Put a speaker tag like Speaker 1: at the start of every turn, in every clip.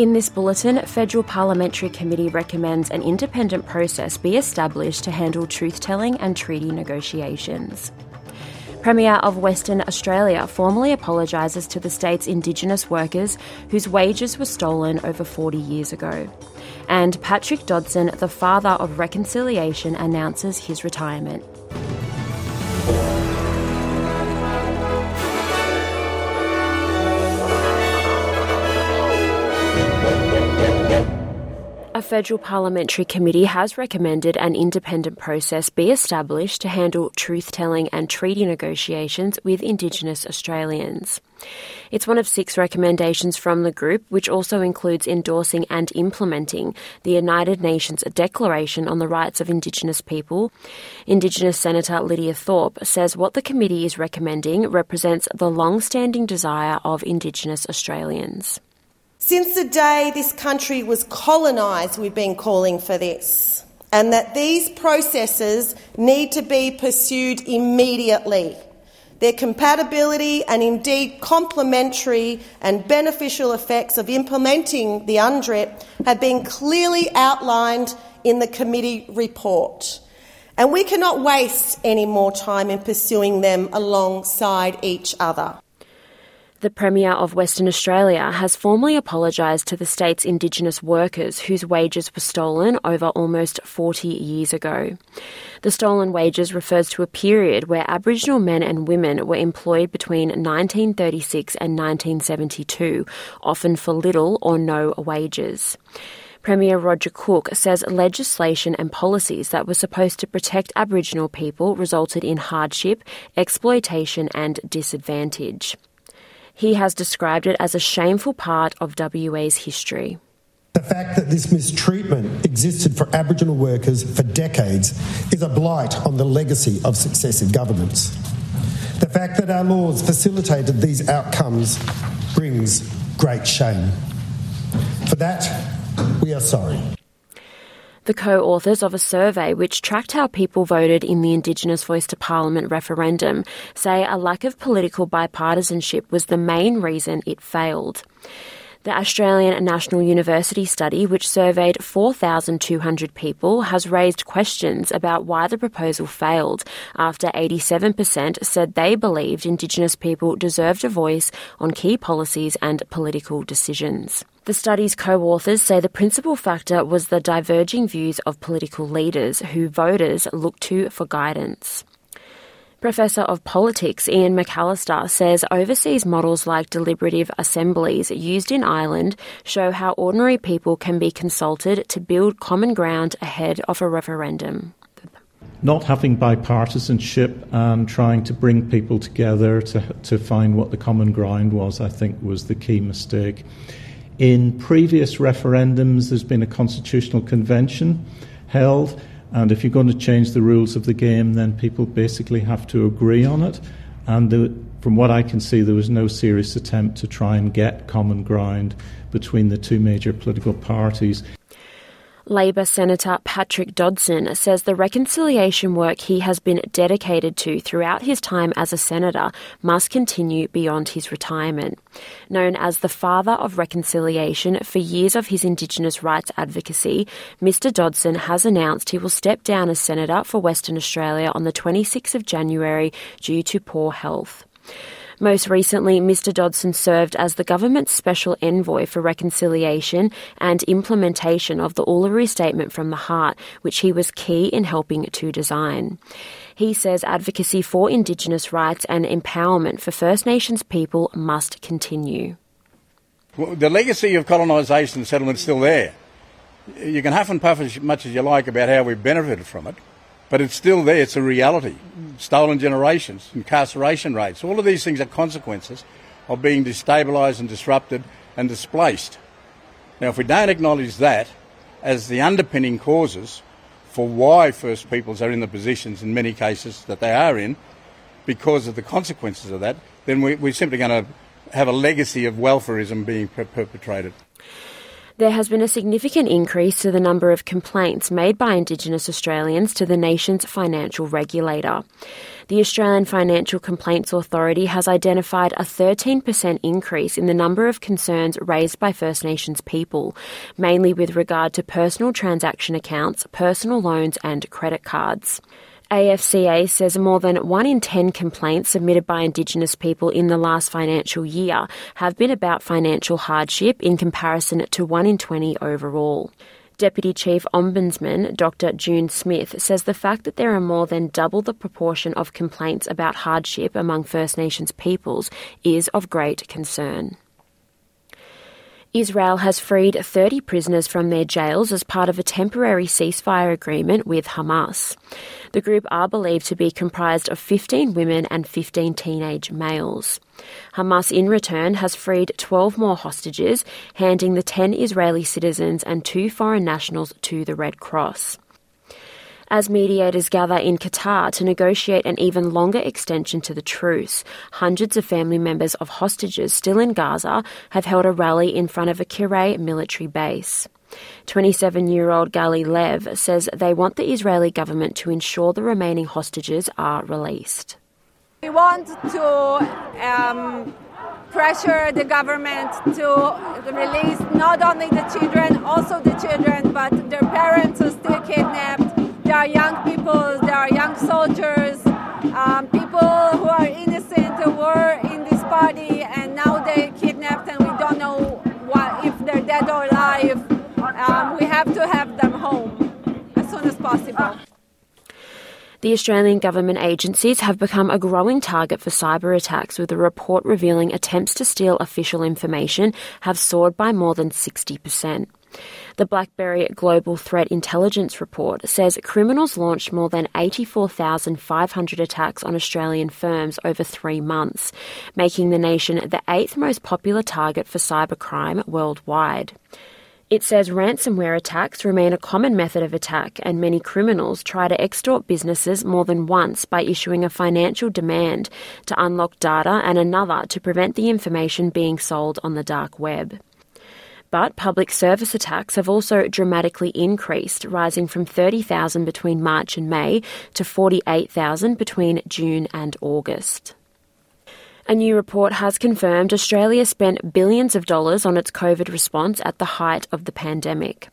Speaker 1: In this bulletin, Federal Parliamentary Committee recommends an independent process be established to handle truth telling and treaty negotiations. Premier of Western Australia formally apologises to the state's Indigenous workers whose wages were stolen over 40 years ago. And Patrick Dodson, the father of reconciliation, announces his retirement. A federal parliamentary committee has recommended an independent process be established to handle truth telling and treaty negotiations with Indigenous Australians. It's one of six recommendations from the group, which also includes endorsing and implementing the United Nations Declaration on the Rights of Indigenous People. Indigenous Senator Lydia Thorpe says what the committee is recommending represents the long standing desire of Indigenous Australians.
Speaker 2: Since the day this country was colonised, we've been calling for this, and that these processes need to be pursued immediately. Their compatibility and indeed complementary and beneficial effects of implementing the UNDRIP have been clearly outlined in the committee report. And we cannot waste any more time in pursuing them alongside each other.
Speaker 1: The Premier of Western Australia has formally apologised to the state's Indigenous workers whose wages were stolen over almost 40 years ago. The stolen wages refers to a period where Aboriginal men and women were employed between 1936 and 1972, often for little or no wages. Premier Roger Cook says legislation and policies that were supposed to protect Aboriginal people resulted in hardship, exploitation, and disadvantage. He has described it as a shameful part of WA's history.
Speaker 3: The fact that this mistreatment existed for Aboriginal workers for decades is a blight on the legacy of successive governments. The fact that our laws facilitated these outcomes brings great shame. For that, we are sorry
Speaker 1: the co authors of a survey which tracked how people voted in the Indigenous Voice to Parliament referendum say a lack of political bipartisanship was the main reason it failed. The Australian National University study, which surveyed 4,200 people, has raised questions about why the proposal failed, after 87% said they believed Indigenous people deserved a voice on key policies and political decisions. The study's co authors say the principal factor was the diverging views of political leaders who voters look to for guidance. Professor of Politics Ian McAllister says overseas models like deliberative assemblies used in Ireland show how ordinary people can be consulted to build common ground ahead of a referendum.
Speaker 4: Not having bipartisanship and trying to bring people together to, to find what the common ground was, I think, was the key mistake. In previous referendums, there's been a constitutional convention held and if you're going to change the rules of the game, then people basically have to agree on it. And the, from what I can see, there was no serious attempt to try and get common ground between the two major political parties.
Speaker 1: Labor Senator Patrick Dodson says the reconciliation work he has been dedicated to throughout his time as a senator must continue beyond his retirement. Known as the father of reconciliation for years of his Indigenous rights advocacy, Mr Dodson has announced he will step down as senator for Western Australia on the 26th of January due to poor health. Most recently, Mr. Dodson served as the government's special envoy for reconciliation and implementation of the Uluru Statement from the Heart, which he was key in helping to design. He says advocacy for Indigenous rights and empowerment for First Nations people must continue.
Speaker 5: Well, the legacy of colonisation and settlement is still there. You can huff and puff as much as you like about how we've benefited from it. But it's still there, it's a reality. Stolen generations, incarceration rates, all of these things are consequences of being destabilised and disrupted and displaced. Now, if we don't acknowledge that as the underpinning causes for why First Peoples are in the positions in many cases that they are in, because of the consequences of that, then we, are simply going to have a legacy of welfareism being per- perpetrated.
Speaker 1: There has been a significant increase to the number of complaints made by Indigenous Australians to the nation's financial regulator. The Australian Financial Complaints Authority has identified a 13% increase in the number of concerns raised by First Nations people, mainly with regard to personal transaction accounts, personal loans, and credit cards. AFCA says more than 1 in 10 complaints submitted by Indigenous people in the last financial year have been about financial hardship in comparison to 1 in 20 overall. Deputy Chief Ombudsman Dr. June Smith says the fact that there are more than double the proportion of complaints about hardship among First Nations peoples is of great concern. Israel has freed 30 prisoners from their jails as part of a temporary ceasefire agreement with Hamas. The group are believed to be comprised of 15 women and 15 teenage males. Hamas, in return, has freed 12 more hostages, handing the 10 Israeli citizens and two foreign nationals to the Red Cross as mediators gather in Qatar to negotiate an even longer extension to the truce. Hundreds of family members of hostages still in Gaza have held a rally in front of a Kirya military base. 27 year old Gali Lev says they want the Israeli government to ensure the remaining hostages are released.
Speaker 6: We want to um, pressure the government to release not only the children, also the children, but their parents are still kidnapped there are young people, there are young soldiers, um, people who are innocent were in this party and now they're kidnapped and we don't know what, if they're dead or alive. Um, we have to have them home as soon as possible.
Speaker 1: The Australian government agencies have become a growing target for cyber attacks, with a report revealing attempts to steal official information have soared by more than 60%. The BlackBerry Global Threat Intelligence Report says criminals launched more than 84,500 attacks on Australian firms over three months, making the nation the eighth most popular target for cybercrime worldwide. It says ransomware attacks remain a common method of attack, and many criminals try to extort businesses more than once by issuing a financial demand to unlock data and another to prevent the information being sold on the dark web. But public service attacks have also dramatically increased, rising from 30,000 between March and May to 48,000 between June and August. A new report has confirmed Australia spent billions of dollars on its COVID response at the height of the pandemic.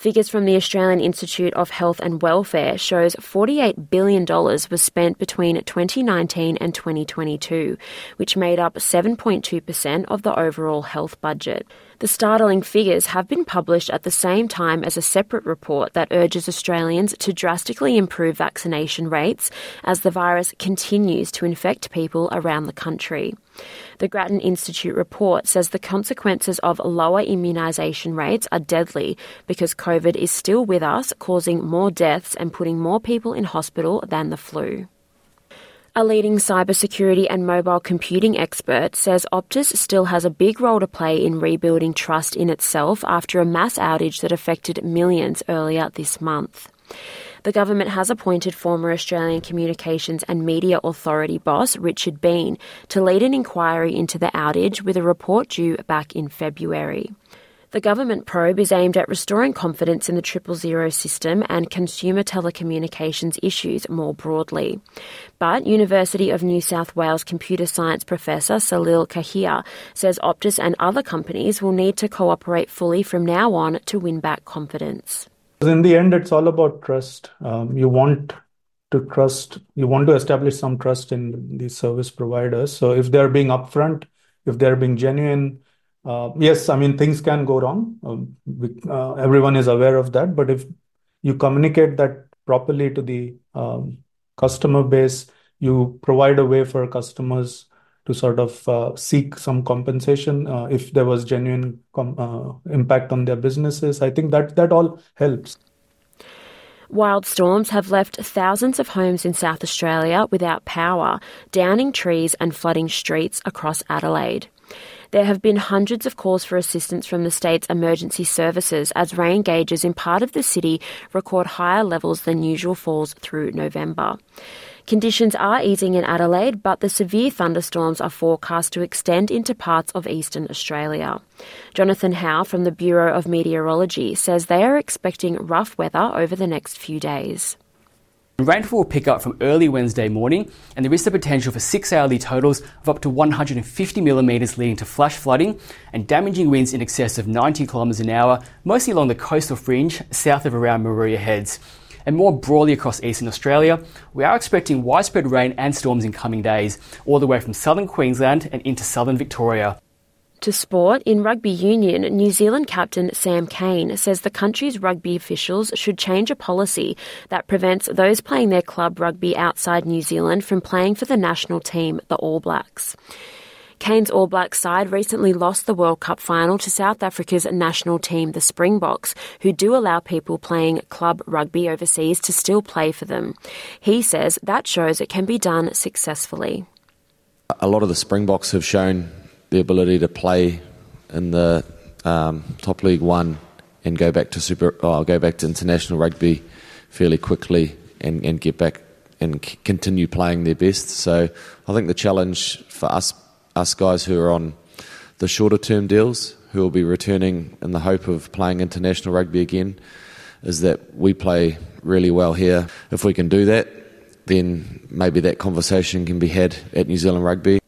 Speaker 1: Figures from the Australian Institute of Health and Welfare shows $48 billion was spent between 2019 and 2022, which made up 7.2% of the overall health budget. The startling figures have been published at the same time as a separate report that urges Australians to drastically improve vaccination rates as the virus continues to infect people around the country. The Grattan Institute report says the consequences of lower immunisation rates are deadly because COVID is still with us, causing more deaths and putting more people in hospital than the flu. A leading cybersecurity and mobile computing expert says Optus still has a big role to play in rebuilding trust in itself after a mass outage that affected millions earlier this month. The government has appointed former Australian Communications and Media Authority boss Richard Bean to lead an inquiry into the outage with a report due back in February. The government probe is aimed at restoring confidence in the triple zero system and consumer telecommunications issues more broadly. But University of New South Wales computer science professor Salil Kanhere says Optus and other companies will need to cooperate fully from now on to win back confidence.
Speaker 7: In the end, it's all about trust. Um, you want to trust, you want to establish some trust in these service providers. So if they're being upfront, if they're being genuine, uh, yes, I mean, things can go wrong. Um, uh, everyone is aware of that. But if you communicate that properly to the um, customer base, you provide a way for customers to sort of uh, seek some compensation if there was genuine impact on their businesses. I think that that all helps.
Speaker 1: Wild storms have left thousands of homes in South Australia without power, downing trees and flooding streets across Adelaide. There have been hundreds of calls for assistance from the state's emergency services as rain gauges in part of the city record higher levels than usual falls through November. Conditions are easing in Adelaide, but the severe thunderstorms are forecast to extend into parts of eastern Australia. Jonathan Howe from the Bureau of Meteorology says they are expecting rough weather over the next few days.
Speaker 8: Rainfall will pick up from early Wednesday morning, and there is the potential for six hourly totals of up to 150 millimetres, leading to flash flooding and damaging winds in excess of 90 kilometres an hour, mostly along the coastal fringe south of around Moruya Heads. And more broadly across eastern Australia, we are expecting widespread rain and storms in coming days, all the way from southern Queensland and into southern Victoria.
Speaker 1: To sport, in rugby union, New Zealand captain Sam Cane says the country's rugby officials should change a policy that prevents those playing their club rugby outside New Zealand from playing for the national team, the All Blacks. Cane's All Blacks side recently lost the World Cup final to South Africa's national team, the Springboks, who do allow people playing club rugby overseas to still play for them. He says that shows it can be done successfully.
Speaker 9: A lot of the Springboks have shown the ability to play in the um, top League One and go back to super, oh, go back to international rugby fairly quickly and, and get back and c- continue playing their best. So I think the challenge for us us guys who are on the shorter term deals, who will be returning in the hope of playing international rugby again, is that we play really well here. If we can do that, then maybe that conversation can be had at New Zealand Rugby.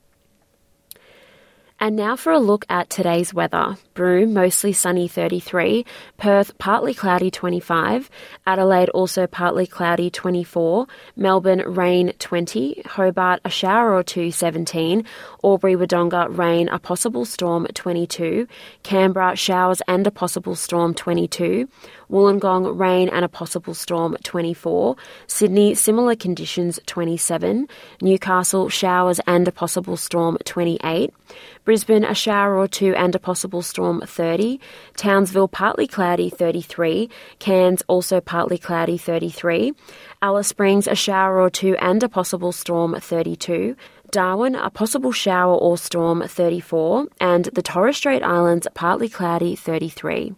Speaker 1: And now for a look at today's weather. Broome, mostly sunny 33. Perth, partly cloudy 25. Adelaide, also partly cloudy 24. Melbourne, rain 20. Hobart, a shower or two 17. Albury, Wodonga, rain, a possible storm 22. Canberra, showers and a possible storm 22. Wollongong, rain and a possible storm 24. Sydney, similar conditions 27. Newcastle, showers and a possible storm 28. Brisbane, a shower or two and a possible storm 30. Townsville, partly cloudy 33. Cairns, also partly cloudy 33. Alice Springs, a shower or two and a possible storm 32. Darwin, a possible shower or storm 34, and the Torres Strait Islands, partly cloudy 33.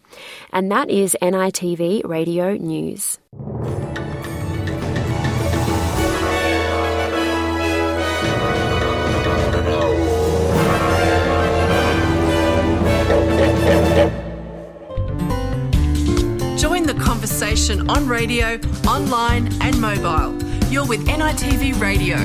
Speaker 1: And that is NITV Radio News.
Speaker 10: Join the conversation on radio, online, and mobile. You're with NITV Radio.